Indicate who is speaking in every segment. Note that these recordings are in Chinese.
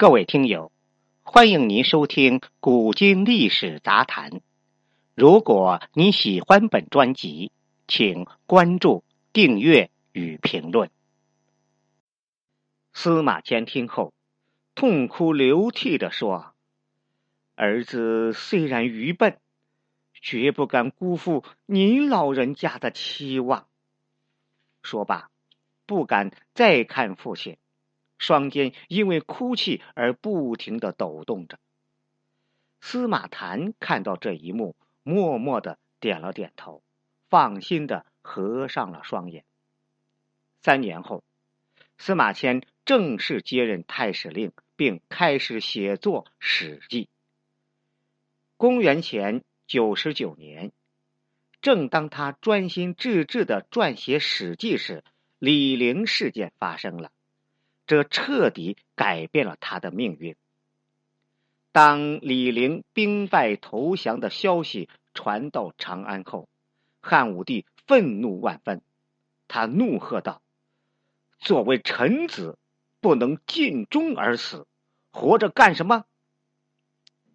Speaker 1: 各位听友，欢迎您收听《古今历史杂谈》。如果你喜欢本专辑，请关注、订阅与评论。司马迁听后，痛哭流涕的说：“儿子虽然愚笨，绝不敢辜负您老人家的期望。”说罢，不敢再看父亲。双肩因为哭泣而不停的抖动着。司马谈看到这一幕，默默的点了点头，放心的合上了双眼。三年后，司马迁正式接任太史令，并开始写作《史记》。公元前九十九年，正当他专心致志的撰写《史记》时，李陵事件发生了。这彻底改变了他的命运。当李陵兵败投降的消息传到长安后，汉武帝愤怒万分，他怒喝道：“作为臣子，不能尽忠而死，活着干什么？”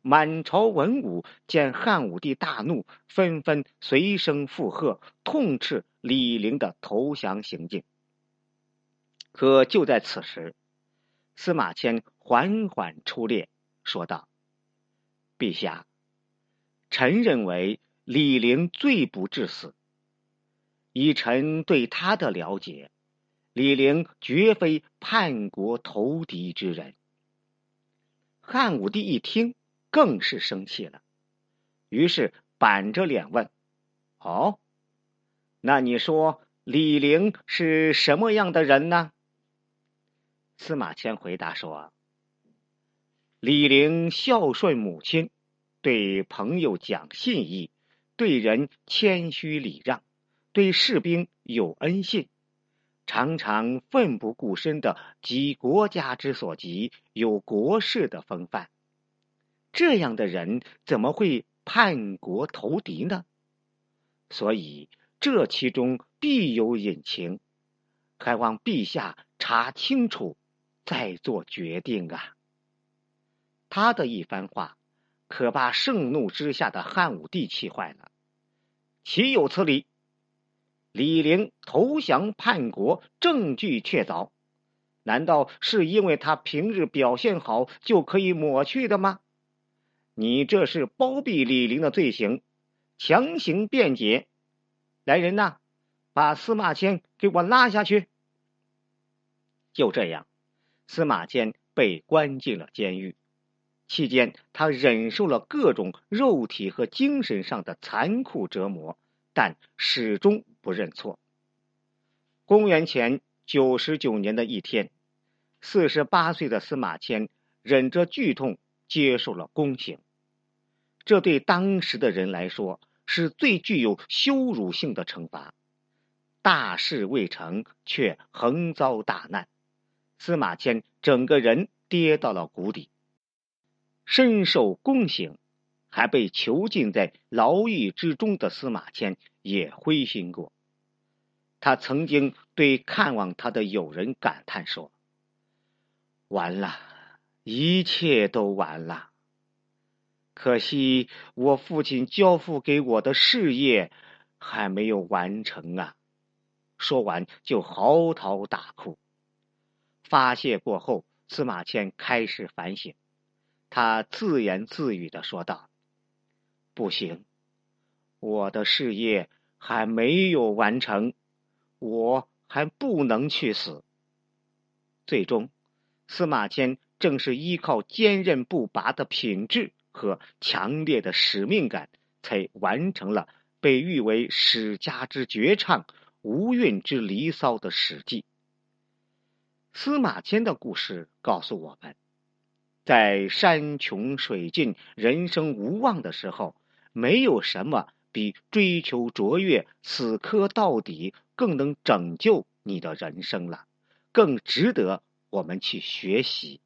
Speaker 1: 满朝文武见汉武帝大怒，纷纷随声附和，痛斥李陵的投降行径。可就在此时，司马迁缓缓出列，说道：“陛下，臣认为李陵罪不至死。以臣对他的了解，李陵绝非叛国投敌之人。”汉武帝一听，更是生气了，于是板着脸问：“哦，那你说李陵是什么样的人呢？”司马迁回答说：“李陵孝顺母亲，对朋友讲信义，对人谦虚礼让，对士兵有恩信，常常奋不顾身的急国家之所急，有国士的风范。这样的人怎么会叛国投敌呢？所以这其中必有隐情，还望陛下查清楚。”再做决定啊！他的一番话，可把盛怒之下的汉武帝气坏了。岂有此理！李陵投降叛国，证据确凿，难道是因为他平日表现好就可以抹去的吗？你这是包庇李陵的罪行，强行辩解。来人呐，把司马迁给我拉下去！就这样。司马迁被关进了监狱，期间他忍受了各种肉体和精神上的残酷折磨，但始终不认错。公元前九十九年的一天，四十八岁的司马迁忍着剧痛接受了宫刑，这对当时的人来说是最具有羞辱性的惩罚。大事未成，却横遭大难。司马迁整个人跌到了谷底，身受宫刑，还被囚禁在牢狱之中的司马迁也灰心过。他曾经对看望他的友人感叹说：“完了，一切都完了。可惜我父亲交付给我的事业还没有完成啊！”说完就嚎啕大哭。发泄过后，司马迁开始反省。他自言自语的说道：“不行，我的事业还没有完成，我还不能去死。”最终，司马迁正是依靠坚韧不拔的品质和强烈的使命感，才完成了被誉为史家之绝唱、无韵之离骚的《史记》。司马迁的故事告诉我们，在山穷水尽、人生无望的时候，没有什么比追求卓越、死磕到底更能拯救你的人生了，更值得我们去学习。